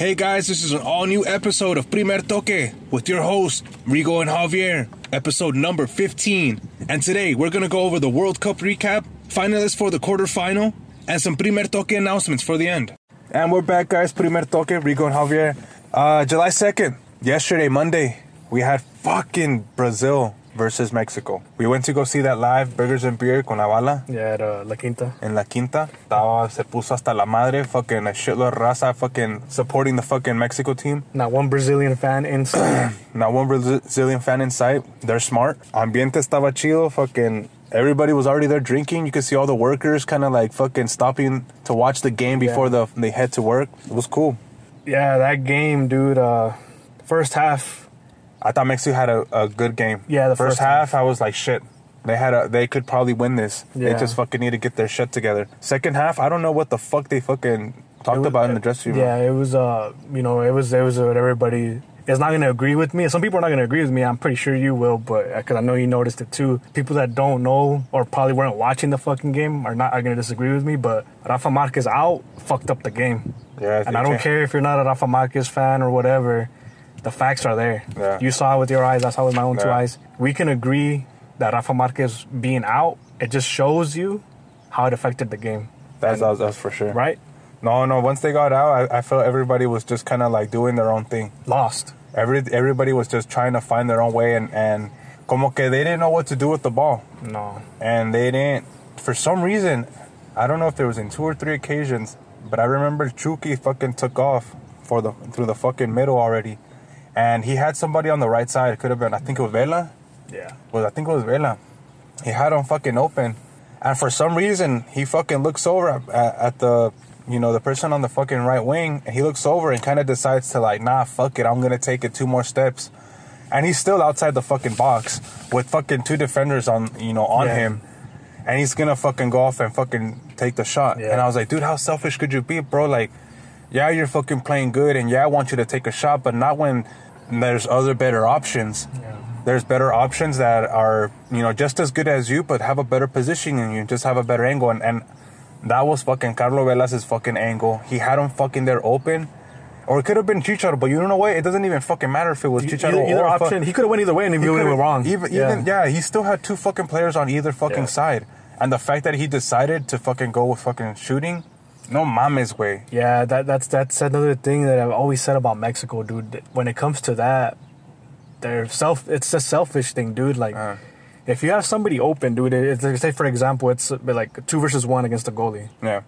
Hey guys, this is an all new episode of Primer Toque with your hosts, Rigo and Javier, episode number 15. And today we're going to go over the World Cup recap, finalists for the quarterfinal, and some Primer Toque announcements for the end. And we're back, guys. Primer Toque, Rigo and Javier. Uh, July 2nd, yesterday, Monday, we had fucking Brazil versus Mexico. We went to go see that live, Burgers and Beer con la bala. Yeah, at uh, La Quinta. In la quinta. Estaba, se puso hasta la madre, fucking a shitload of raza, fucking supporting the fucking Mexico team. Not one Brazilian fan inside. Not one Brazilian fan in sight. They're smart. Ambiente estaba chido, fucking. Everybody was already there drinking. You could see all the workers kind of like fucking stopping to watch the game before Yeah. the they head to work. It was cool. yeah, that game, dude. Uh, first half. I thought Mexico had a, a good game. Yeah, the first, first half, I was like, shit. They had a, they could probably win this. Yeah. They just fucking need to get their shit together. Second half, I don't know what the fuck they fucking talked was- about in the dressing room. Yeah, it was. Uh, you know, it was. It was what everybody is not going to agree with me. Some people are not going to agree with me. I'm pretty sure you will, but because I know you noticed it too. People that don't know or probably weren't watching the fucking game are not are going to disagree with me. But Rafa Marquez out fucked up the game. Yeah, and I don't care if you're not a Rafa Marquez fan or whatever. The facts are there. Yeah. You saw it with your eyes. I saw it with my own two eyes. We can agree that Rafa Marquez being out, it just shows you how it affected the game. That's, that's, that's for sure. Right? No, no. Once they got out, I, I felt everybody was just kind of like doing their own thing. Lost. Every everybody was just trying to find their own way, and and como que they didn't know what to do with the ball, No. and they didn't. For some reason, I don't know if there was in two or three occasions, but I remember Chucky fucking took off for the through the fucking middle already, and he had somebody on the right side. It could have been, I think it was Vela. Yeah. was I think it was Vela. He had him fucking open, and for some reason he fucking looks over at, at the you know the person on the fucking right wing, and he looks over and kind of decides to like, nah, fuck it, I'm gonna take it two more steps, and he's still outside the fucking box with fucking two defenders on you know on Yeah. him. And he's gonna fucking go off and fucking take the shot. Yeah. And I was like, dude, how selfish could you be, bro? Like, yeah, you're fucking playing good, and yeah, I want you to take a shot, but not when there's other better options Yeah. there's better options that are you know just as good as you but have a better position than you just have a better angle and, and that was fucking Carlos Vela's fucking angle he had him fucking there open or it could have been Chicharo but you don't know what it doesn't even fucking matter if it was Chicharo Either, either or fu- option, he could have went either way, and if he would have went wrong. even, yeah. even yeah he still had two fucking players on either fucking Yeah. side and the fact that he decided to fucking go with fucking shooting no mames way Yeah, that that's that's another thing that I've always said about Mexico, dude. When it comes to that, they're self. It's a selfish thing, dude. Like, Uh. if you have somebody open, dude. It's like, say for example, it's like two versus one against the goalie. yeah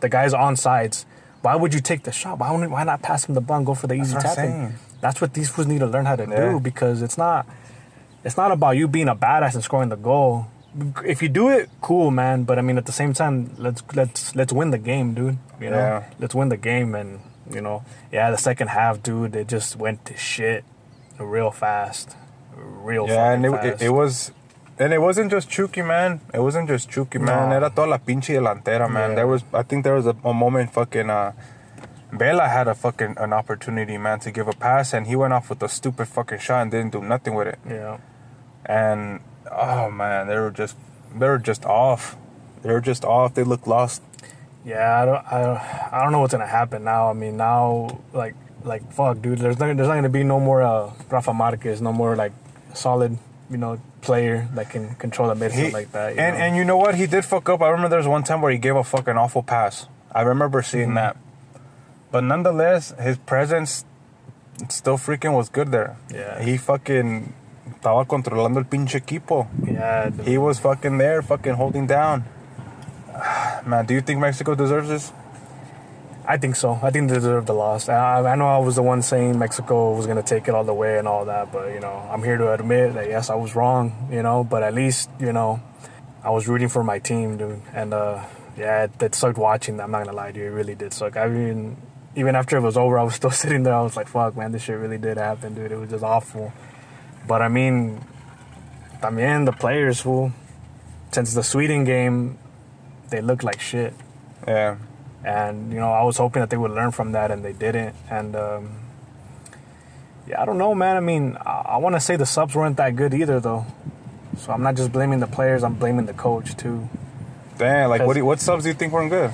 The guy's on sides. Why would you take the shot? Why why not pass him the ball and go for the easy what tapping? That's what these fools need to learn how to Yeah. do because it's not it's not about you being a badass and scoring the goal. If you do it, cool, man. But I mean, at the same time, let's let's let's win the game, dude. You know, Yeah. let's win the game, and you know, yeah, the second half, dude, it just went to shit real fast, real Yeah, and it, it, fast. it was, and it wasn't just Chucky, man. It wasn't just Chucky, man. No. Era toda la pinche delantera, man. Yeah. There was, I think there was a, a moment, fucking, uh, Vela had a fucking an opportunity, man, to give a pass, and he went off with a stupid fucking shot and didn't do nothing with it. yeah. And oh man, they were just, they were just off. They were just off. They looked lost. Yeah, I don't, I don't, I don't know what's gonna happen now. I mean, now, like, like fuck, dude. There's not, there's not gonna be no more uh, Rafa Marquez, no more like solid, you know, player that can control the midfield like that. and know? and you know what? He did fuck up. I remember there was one time where he gave a fucking awful pass. I remember Mm-hmm. seeing that. But nonetheless, his presence still freaking was good there. Yeah. He fucking estaba controlando el pinche equipo. yeah, dude. He was fucking there, fucking holding down. Man, do you think Mexico deserves this? I think so. I think they deserve the loss. I, I know I was the one saying Mexico was gonna take it all the way and all that, but you know, I'm here to admit that yes, I was wrong. You know, but at least you know, I was rooting for my team, dude. And uh, yeah, it, it sucked watching that. I'm not gonna lie to you, it really did suck. I mean, even after it was over, I was still sitting there. I was like, fuck, man, this shit really did happen, dude. It was just awful. But I mean, también the players who, since the Sweden game, they looked like shit Yeah. and you know I was hoping that they would learn from that, and they didn't. And um, yeah, I don't know, man. I mean, I, I want to say the subs weren't that good either, though. So I'm not just blaming the players; I'm blaming the coach too. Damn, like what? You, what subs do you think weren't good?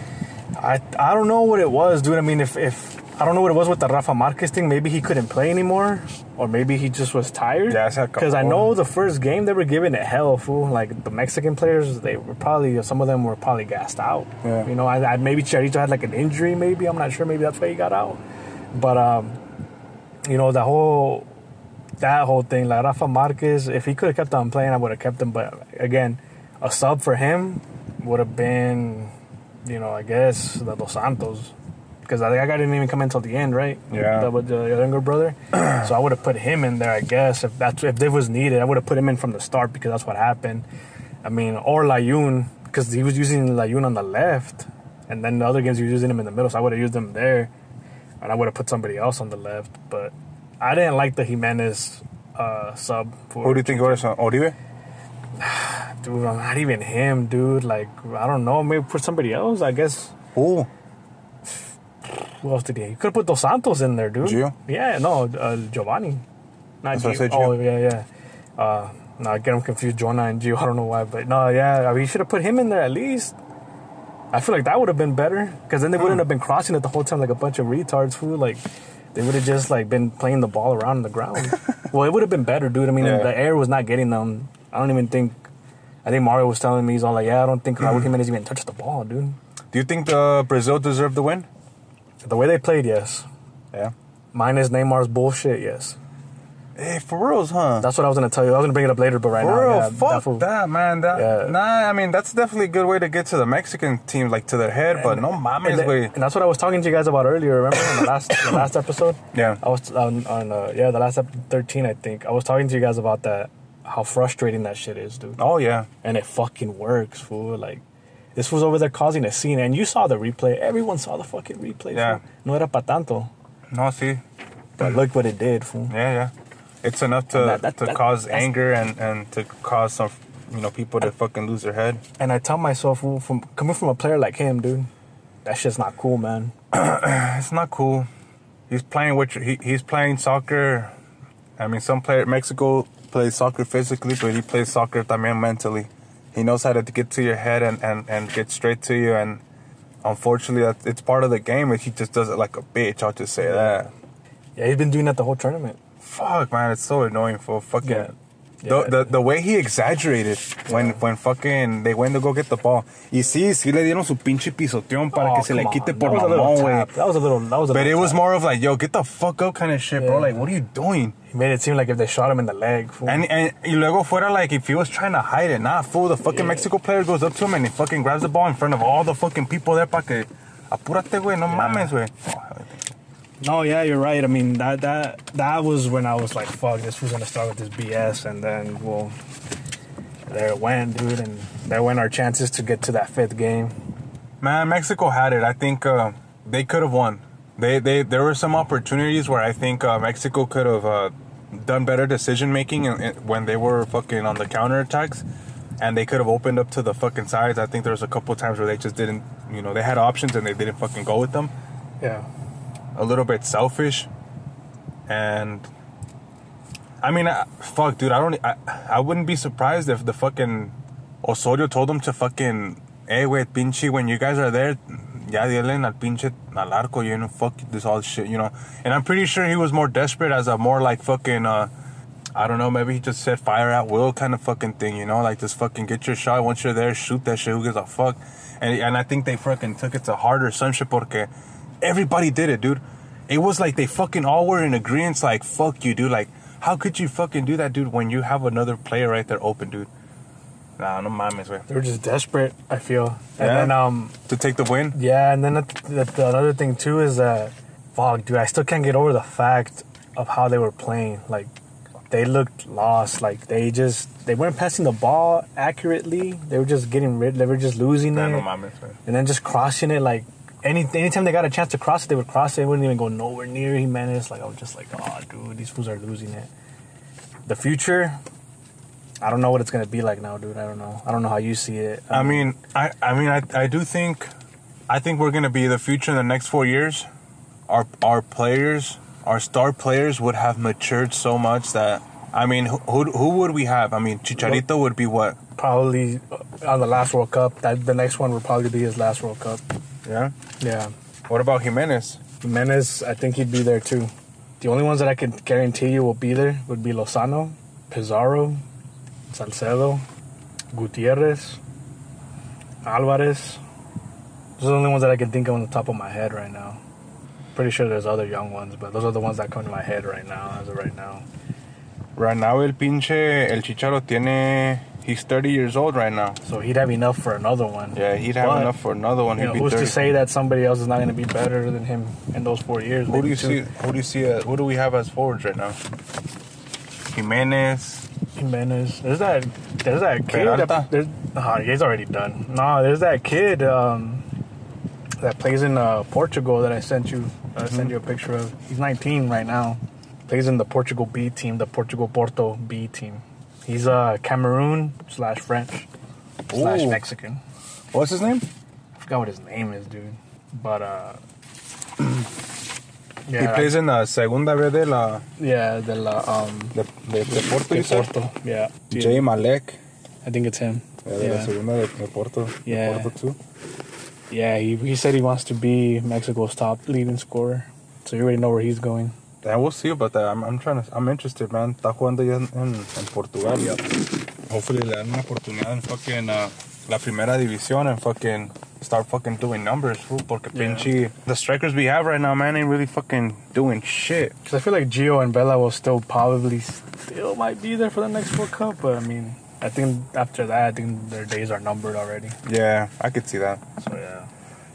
I I don't know what it was, dude. I mean, if if I don't know what it was with the Rafa Marquez thing. Maybe he couldn't play anymore, or maybe he just was tired. Yeah, because I know the first game they were giving it hell, fool. Like the Mexican players, they were probably some of them were probably gassed out. Yeah. You know, I, I maybe Charito had like an injury. Maybe I'm not sure. Maybe that's why he got out. But um, you know, the whole that whole thing, like Rafa Marquez, if he could have kept on playing, I would have kept him. But again, a sub for him would have been, you know, I guess the Dos Santos. Because I think that guy didn't even come in until the end, right? Yeah. The, with the younger brother. so I would have put him in there, I guess, if that's if it was needed. I would have put him in from the start because that's what happened. I mean, or Layun, because he was using Layun on the left, and then the other games he was using him in the middle. So I would have used him there, and I would have put somebody else on the left. But I didn't like the Jimenez uh, sub. For, Who do you think was on Oribe? dude, not even him, dude. Like I don't know, maybe put somebody else. I guess. Who? Who else did he? He could have put Dos Santos in there, dude. Gio? Yeah, no, uh, Giovanni. Not That's what I Gio. said, Oh, Gio. yeah, yeah. Uh, no, I get him confused, Jona and Gio. I don't know why, but no, yeah, I mean, you should have put him in there at least. I feel like that would have been better because then they wouldn't have been crossing it the whole time like a bunch of retards. Who like they would have just like been playing the ball around on the ground. well, it would have been better, dude. I mean, Yeah. the air was not getting them. I don't even think. I think Mario was telling me he's all like, "Yeah, I don't think Raul Jimenez even touched the ball, dude." Do you think the Brazil deserved the win? The way they played, yes. Yeah. Minus Neymar's bullshit, yes. Hey, for reals, huh? That's what I was gonna tell you. I was gonna bring it up later, but right For now, real, yeah, fuck fool- that, man. That, Yeah. Nah, I mean that's definitely a good way to get to the Mexican team, like to their head. But no And, mames, that- way. and that's what I was talking to you guys about earlier. Remember in the last the last episode? Yeah. I was on, on uh, yeah the last episode thirteen I think. I was talking to you guys about that how frustrating that shit is, dude. Oh yeah, And it fucking works, fool. Like this was over there causing a scene, and you saw the replay. Everyone saw the fucking replay. Yeah. fool. No era pa tanto, no, see, but look what it did, fool. yeah, yeah. It's enough to that- that- to that- cause anger and and to cause some, you know, people to fucking lose their head. And I tell myself, fool, from coming from a player like him, dude, that shit's not cool, man. It's not cool. He's playing with he, he's playing soccer. I mean, some player Mexico plays soccer physically, but he plays soccer también mentally. He knows how to get to your head and, and, and get straight to you. And unfortunately, that it's part of the game. But he just does it like a bitch. I'll just say that. Yeah, he's been doing that the whole tournament. Fuck, man, it's so annoying for fucking. Yeah. The, the, the way he exaggerated when, when fucking they went to go get the ball. Y sí, sí le dieron su pinche pisoteón para Oh, que se le quite on. por that was a little mamón, güey. That was a little. That was a But it was tap. more of like, yo, get the fuck up kind of shit, bro. Like, what are you doing? He made it seem like if they shot him in the leg. Fool. And, and y luego fuera like if he was trying to hide it, nah, fool. The fucking Yeah. Mexico player goes up to him and he fucking grabs the ball in front of all the fucking people there para que apúrate, güey, no mames, güey. Oh, no, yeah, you're right. I mean, that that that was when I was like, "Fuck, this was gonna start with this BS," and then well, there it went, dude, and there went our chances to get to that fifth game. Man, Mexico had it. I think uh, they could have won. They they there were some opportunities where I think uh, Mexico could have uh, done better decision making in- in- when they were fucking on the counterattacks, and they could have opened up to the fucking sides. I think there was a couple times where they just didn't, you know, they had options and they didn't fucking go with them. Yeah, a little bit selfish and I mean, fuck, dude. I don't. I, I wouldn't be surprised if the fucking Osorio told them to fucking, hey, wait, pinche, when you guys are there, ya dielen al pinche al arco, you know, fuck this all shit, you know. And I'm pretty sure he was more desperate as a more like fucking, uh, I don't know, maybe he just said fire at will kind of fucking thing, you know, like just fucking get your shot. Once you're there, shoot that shit. Who gives a fuck? And and I think they fucking took it to heart or some porque everybody did it, dude. It was like they fucking all were in agreement, like fuck you, dude. Like, how could you fucking do that, dude, when you have another player right there open, dude? Nah, no mames, güey. they were just desperate. I feel, and Yeah. then um, To take the win? Yeah, and then the, the, the another thing too is that, fuck, dude, I still can't get over the fact of how they were playing. Like, they looked lost. Like they just they weren't passing the ball accurately. They were just getting rid. They were just losing it. Nah, it, no mames, and then just crossing it. Like any anytime they got a chance to cross it, they would cross it. They wouldn't even go nowhere near Jimenez. Like I was just like, oh, dude, these fools are losing it. The future. I don't know what it's gonna be like now, dude. I don't know. I don't know how you see it. I um, mean, I, I mean, I, I do think, I think we're gonna be the future in the next four years. Our, our players, our star players, would have matured so much that, I mean, who, who, who would we have? I mean, Chicharito would be what? probably on the last World Cup. That the next one would probably be his last World Cup. Yeah. Yeah. What about Jimenez? Jimenez, I think he'd be there too. The only ones that I can guarantee you will be there would be Lozano, Pizarro, Salcedo, Gutierrez, Alvarez. Those are the only ones that I can think of on the top of my head right now. Pretty sure there's other young ones, but those are the ones that come to my head right now, as of right now. Right now, el pinche, el Chicharo tiene, he's 30 years old right now. So he'd have enough for another one. Yeah, he'd have But, enough for another one. You know, be who's 30. to say that somebody else is not going to be better than him in those four years? Who do you two? see? Who do you see? Uh, who do we have as forwards right now? Jimenez. Jimenez. There's that. There's that kid. Peralta? That, there's, oh, he's already done. No, there's that kid um, that plays in uh, Portugal that I sent you. I sent you a picture of. He's 19 right now. Plays in the Portugal B team, the Portugal Porto B team. He's uh, Cameroon slash French slash Ooh. Mexican. What's his name? I forgot what his name is, dude. But uh, yeah, he plays in the Segunda B de la yeah, the la, um, de, de, de Porto. de said? Porto. Yeah, Jay Malek. I think it's him. Yeah, de la Yeah. Segunda de, de Porto. de Yeah. Porto too. Yeah, he, he said he wants to be Mexico's top leading scorer. So you already know where he's going. Yeah, we'll see about that. I'm, I'm trying to. I'm interested, man. Está jugando ya en, en, en Portugal. Hopefully le dan una oportunidad en fucking uh, la primera división and fucking start fucking doing numbers, fool. Porque Yeah. pinche the strikers we have right now, man, ain't really fucking doing shit. Because I feel like Gio and Vela will still probably still might be there for the next World Cup. But I mean, I think after that, I think their days are numbered already. Yeah, I could see that. So yeah.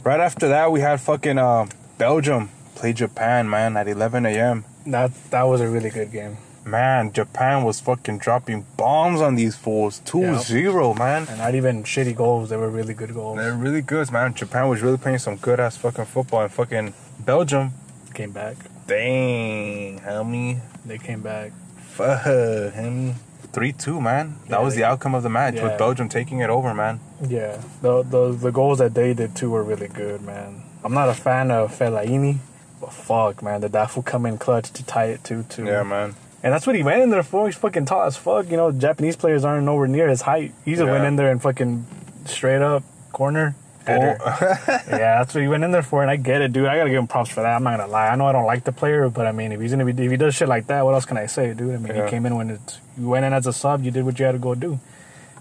Right after that, we had fucking uh, Belgium play Japan, man, at 11 a.m. That that was a really good game. Man, Japan was fucking dropping bombs on these fools. 2-0, man. And not even shitty goals. They were really good goals. They're really good, man. Japan was really playing some good ass fucking football, and fucking Belgium. Came back. Dang, homie. They came back. Fuck, homie. 3 2, man. That Yeah, was the outcome of the match Yeah. with Belgium taking it over, man. Yeah. The, the the goals that they did too were really good, man. I'm not a fan of Fellaini, but fuck, man, the Dafu come in clutch to tie it two two. Yeah, man. And that's what he went in there for. He's fucking tall as fuck. You know, Japanese players aren't nowhere near his height. He just went in there and fucking straight up corner. Oh, yeah, that's what he went in there for, and I get it, dude. I gotta give him props for that. I'm not gonna lie. I know I don't like the player, but I mean, if he's gonna be, if he does shit like that, what else can I say, dude? I mean, Yeah. he came in when it, you went in as a sub, you did what you had to go do,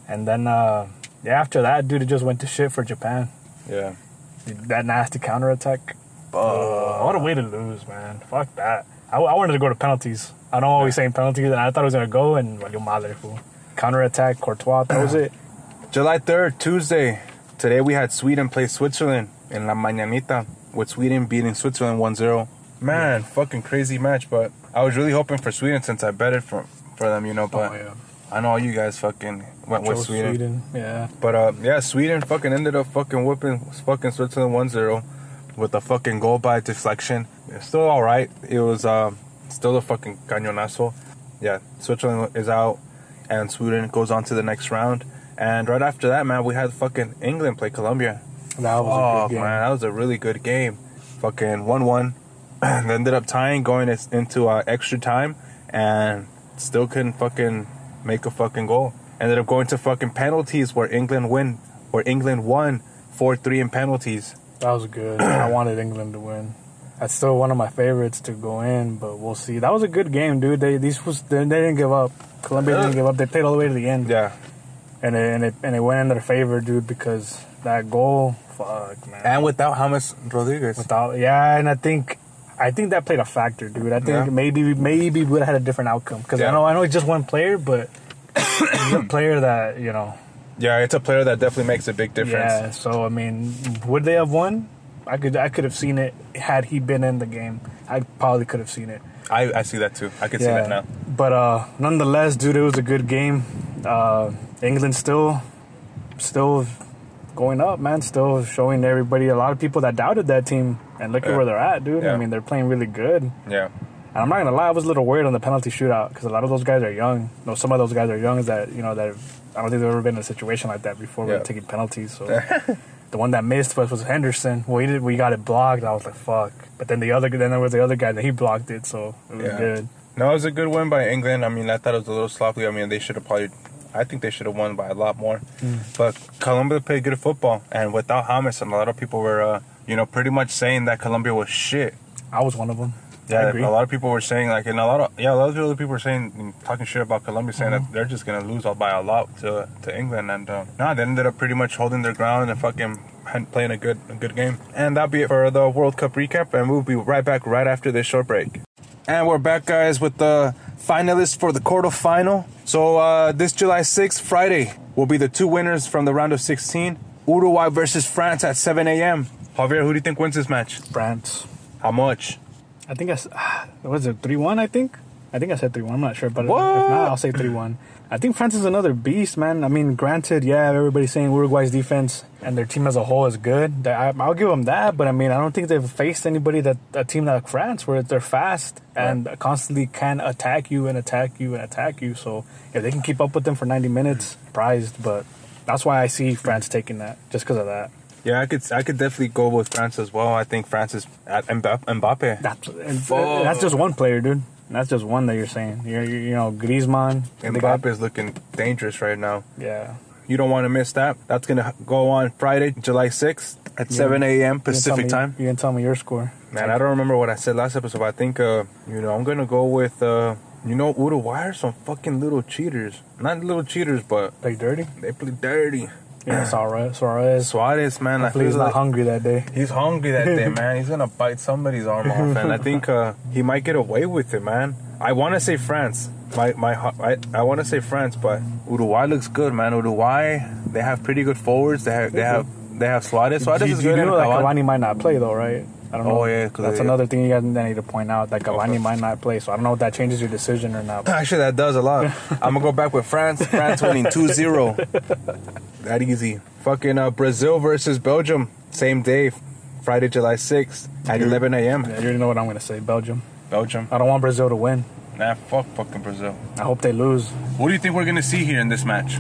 and then uh yeah, after that, dude, it just went to shit for Japan. yeah. That nasty counterattack. Uh, what a way to lose, man. Fuck that. I, I wanted to go to penalties. I know always saying penalties, and I thought it was gonna go, and valió madre, fool. Counterattack, Courtois, that was it. July 3rd, Tuesday. Today we had Sweden play Switzerland in La Mañanita, with Sweden beating Switzerland 1 0. Man, fucking crazy match, but I was really hoping for Sweden since I betted for, for them, you know, but oh yeah, I know all you guys fucking went with Chose Sweden. Yeah, But uh, yeah, Sweden fucking ended up fucking whipping fucking Switzerland 1-0 with a fucking goal by deflection. It's still all right. It was uh, still a fucking cañonazo. Yeah, Switzerland is out, and Sweden goes on to the next round. And right after that, man, we had fucking England play Colombia. that was a Oh man, that was a really good game. Fucking one-one. they ended up tying, going into uh, extra time, and still couldn't fucking make a fucking goal. Ended up going to fucking penalties where England win, where England won four-three in penalties. That was good. I wanted England to win. That's still one of my favorites to go in, but we'll see. That was a good game, dude. They these was they, they didn't give up. Colombia didn't give up. They played all the way to the end, Yeah, and it, and it and it went in their favor, dude, because that goal, fuck man. and without James Rodriguez. Without, yeah, and I think, I think that played a factor, dude. I think Yeah. maybe maybe we would have had a different outcome because Yeah. I know I know it's just one player, but a player that you know. Yeah, it's a player that definitely makes a big difference. Yeah. So I mean, would they have won? I could I could have seen it had he been in the game. I probably could have seen it. I, I see that too. I can see that now. But uh, nonetheless, dude, it was a good game. Uh, England still, still going up, man. Still showing everybody a lot of people that doubted that team, and look at where they're at, dude. Yeah. I mean, they're playing really good. Yeah, And I'm not gonna lie, I was a little worried on the penalty shootout because a lot of those guys are young. No, some of those guys are young that you know that I don't think they've ever been in a situation like that before. Yeah. We're taking penalties, so the one that missed was, was Henderson. We did, we got it blocked. I was like, fuck. But then the other, then there was the other guy that he blocked it, so it was Yeah. good. No, it was a good win by England. I mean, I thought it was a little sloppy. I mean, they should have probably. I think they should have won by a lot more. But Colombia played good football, and without and a lot of people were, uh, you know, pretty much saying that Colombia was shit. I was one of them. I Yeah, agree. a lot of people were saying like, and a lot of yeah, a lot of other people were saying talking shit about Colombia, saying Mm-hmm. that they're just gonna lose all by a lot to to England, and uh, no, they ended up pretty much holding their ground and fucking playing a good a good game. And that'll be it for the World Cup recap, and we'll be right back right after this short break. And we're back, guys, with the finalists for the quarterfinal. So uh, this July 6th, Friday, will be the two winners from the round of 16. Uruguay versus France at 7 a.m. Javier, who do you think wins this match? France. How much? I think I was it three one. I think. I think I said three one. I'm not sure, but if not, I'll say three one. I think France is another beast, man. I mean, granted, yeah, everybody's saying Uruguay's defense and their team as a whole is good. I, I'll give them that, but I mean, I don't think they've faced anybody that a team like France where they're fast and constantly can attack you and attack you and attack you. So if they can keep up with them for 90 minutes, prized. But that's why I see France taking that, just because of that. Yeah, I could I could definitely go with France as well. I think France is at Mbappe. That's Fuck. that's just one player, dude. That's just one that you're saying. You're, you you know, Griezmann. Mbappe is looking dangerous right now. Yeah. You don't want to miss that. That's gonna go on Friday, July sixth at Yeah. seven a.m. You Pacific me- time. You can tell me your score. Man, I don't remember what I said last episode. But I think uh, you know I'm gonna go with uh, you know Uruguay are some fucking little cheaters. Not little cheaters, but Play dirty. they play dirty. Yeah, Suarez. Suarez. Suarez, man, I Hopefully he's feel not hungry that day. he's hungry that day, man. He's gonna bite somebody's arm off, and I think uh, he might get away with it, man. I want to say France. My my I, I want to say France, but Uruguay looks good, man. Uruguay, they have pretty good forwards. They have they have they have Suarez. Suarez you, is you good. know that Cavani might not play though, right? I don't know. Oh, yeah, That's they- another thing you guys need to point out. That Cavani Okay. might not play, so I don't know if that changes your decision or not. Actually, that does a lot. I'm gonna go back with France. France winning 2-0. That easy. Fucking uh, Brazil versus Belgium, same day, Friday, July 6th at 11 a.m. Yeah, you already know what I'm gonna say. Belgium. Belgium. I don't want Brazil to win. Nah, fuck fucking Brazil. I hope they lose. What do you think we're gonna see here in this match?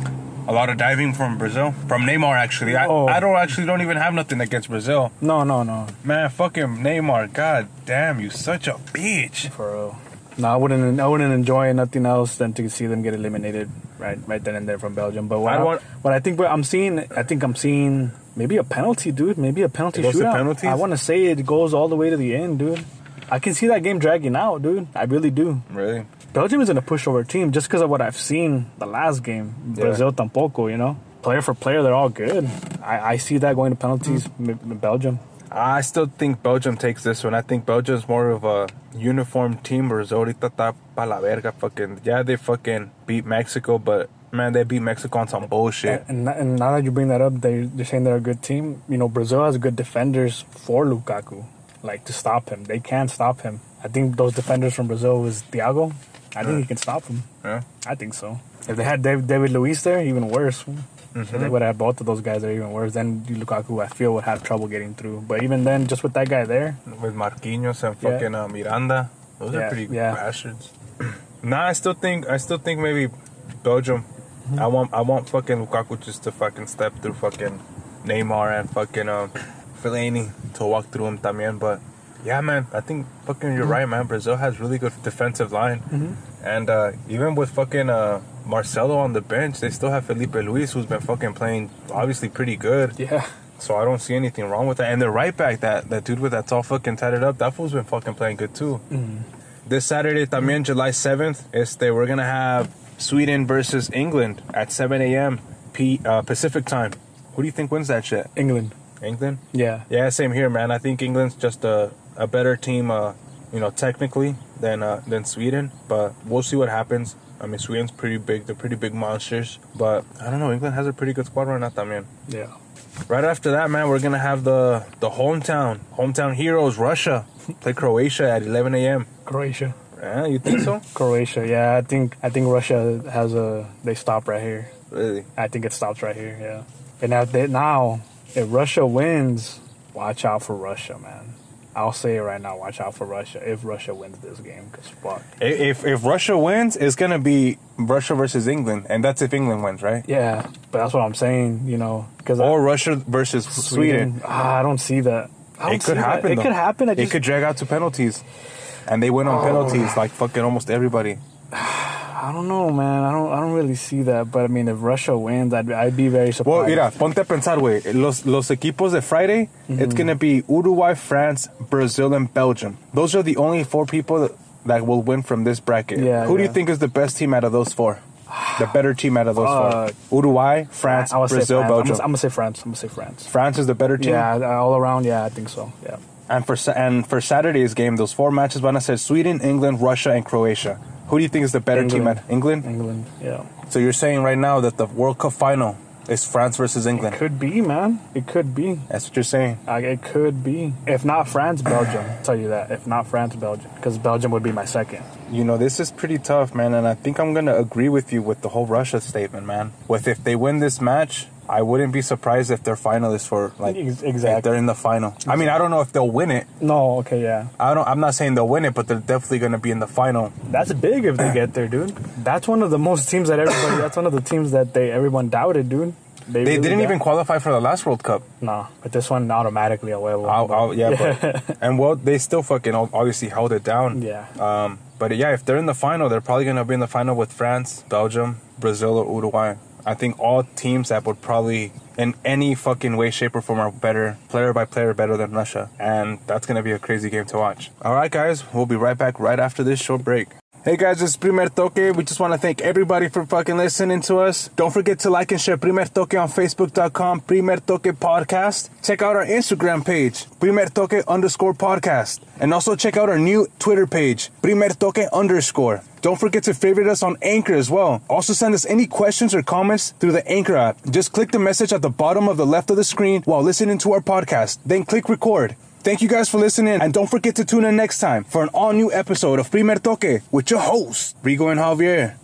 A lot of diving from Brazil, from Neymar. Actually, I, Oh. I don't actually don't even have nothing against Brazil. No, no, no. Man, fucking Neymar. God damn, you such a bitch. For real. No, I wouldn't. I wouldn't enjoy nothing else than to see them get eliminated right, right then and there from Belgium. But what I want- what I think what I'm seeing, I think I'm seeing maybe a penalty, dude. Maybe a penalty It goes to shootout. I want to say it goes all the way to the end, dude. I can see that game dragging out, dude. I really do. Really? Belgium isn't a pushover team just because of what I've seen the last game. Yeah. Brazil tampoco, you know. Player for player, they're all good. I, I see that going to penalties. Mm. M- Belgium. I still think Belgium takes this one. I think Belgium's more of a uniform team. Brazil ahorita está pa la verga. Fucking yeah, they fucking beat Mexico, but man, they beat Mexico on some bullshit. And, and now that you bring that up, they, they're saying they're a good team. You know, Brazil has good defenders for Lukaku, like to stop him. They can't stop him. I think those defenders from Brazil was Thiago. I think he can stop him. Yeah. I think so. If they had David, David Luiz there, even worse. Mm-hmm. they would have both of those guys there, even worse. Then Lukaku, I feel, would have trouble getting through. But even then, just with that guy there, With Marquinhos and Yeah. fucking uh, Miranda, those Yeah, are pretty yeah. bastards. nah, I still think I still think maybe Belgium. I want I want fucking Lukaku just to fucking step through fucking Neymar and fucking uh, Fellaini to walk through him también. But yeah, man, I think fucking you're right, man. Brazil has really good defensive line, and uh, even with fucking uh, Marcelo on the bench, they still have Filipe Luís, who's been fucking playing obviously pretty good. yeah. So I don't see anything wrong with that. And the right back, that that dude with that all fucking tatted up, that fool's been fucking playing good too. This Saturday, también July seventh, is este we're gonna have Sweden versus England at seven a.m. P uh, Pacific time. Who do you think wins that shit? England. England? Yeah. Yeah, same here, man. I think England's just a a better team, uh, you know, technically than uh, than Sweden. But we'll see what happens. I mean, Sweden's pretty big. They're pretty big monsters. But I don't know. England has a pretty good squad right now, también. Yeah. Right after that, man, we're gonna have the the hometown hometown heroes Russia play Croatia at 11 a.m. Croatia. Yeah, you think so? Croatia. Yeah, I think I think Russia has a they stop right here. really? I think it stops right here. Yeah. And now they, now if Russia wins, watch out for Russia, man. I'll say it right now. Watch out for Russia if Russia wins this game. Cause fuck. If if Russia wins, it's gonna be Russia versus England, and that's if England wins, right? Yeah, but that's what I'm saying. You know, because Or Russia versus Sweden. Ah, I don't see that. Don't It could that. happen. It could happen. I it could drag out to penalties, and they win on Oh. penalties like fucking almost everybody. I don't know, man. I don't. I don't really see that. But I mean, if Russia wins, I'd, I'd be very surprised. Well, mira, ponte a pensar, güey. Los, los equipos de Friday, it's going to be Uruguay, France, Brazil, and Belgium. Those are the only four people that, that will win from this bracket. Yeah, Who do you think is the best team out of those four? The better team out of those Uh, four? Uruguay, France, Brazil, France. I'm Belgium. I'm gonna say France. I'm gonna say France. France is the better team. Yeah, uh, all around. Yeah, I think so. Yeah. And for and for Saturday's game, those four matches, van a ser Sweden, England, Russia, and Croatia. Who do you think is the better team England. at England? England. Yeah. So you're saying right now that the World Cup final is France versus England. It could be, man. It could be. That's what you're saying. It could be. If not France, Belgium. I'll tell you that. If not France, Belgium, because Belgium would be my second. You know, this is pretty tough, man, and I think I'm gonna agree with you with the whole Russia statement, man. With if they win this match, I wouldn't be surprised if they're finalists for like exactly. they're in the final. I mean, I don't know if they'll win it. No. Okay. Yeah. I don't. I'm not saying they'll win it, but they're definitely gonna be in the final. That's big if they get there, dude. That's one of the most teams that everybody. that's one of the teams that they everyone doubted, dude. They really didn't even qualify for the last World Cup. No, but this one automatically a huevo. I'll, I'll, yeah, but and well, they still fucking obviously held it down. Yeah. Um, but yeah, if they're in the final, they're probably gonna be in the final with France, Belgium, Brazil, or Uruguay. I think all teams that would probably, in any fucking way, shape, or form, are better, player by player, better than Russia, and that's gonna be a crazy game to watch. All right, guys, we'll be right back right after this short break. Hey guys, it's Primer Toque. We just want to thank everybody for fucking listening to us. Don't forget to like and share Primer Toque on Facebook.com, Primer Toque Podcast. Check out our Instagram page, Primer Toque underscore podcast. And also check out our new Twitter page, Primer Toque underscore. Don't forget to favorite us on Anchor as well. Also send us any questions or comments through the Anchor app. Just click the message at the bottom of the left of the screen while listening to our podcast. Then click record. Thank you guys for listening, and don't forget to tune in next time for an all new episode of Primer Toque with your hosts, Rigo and Javier.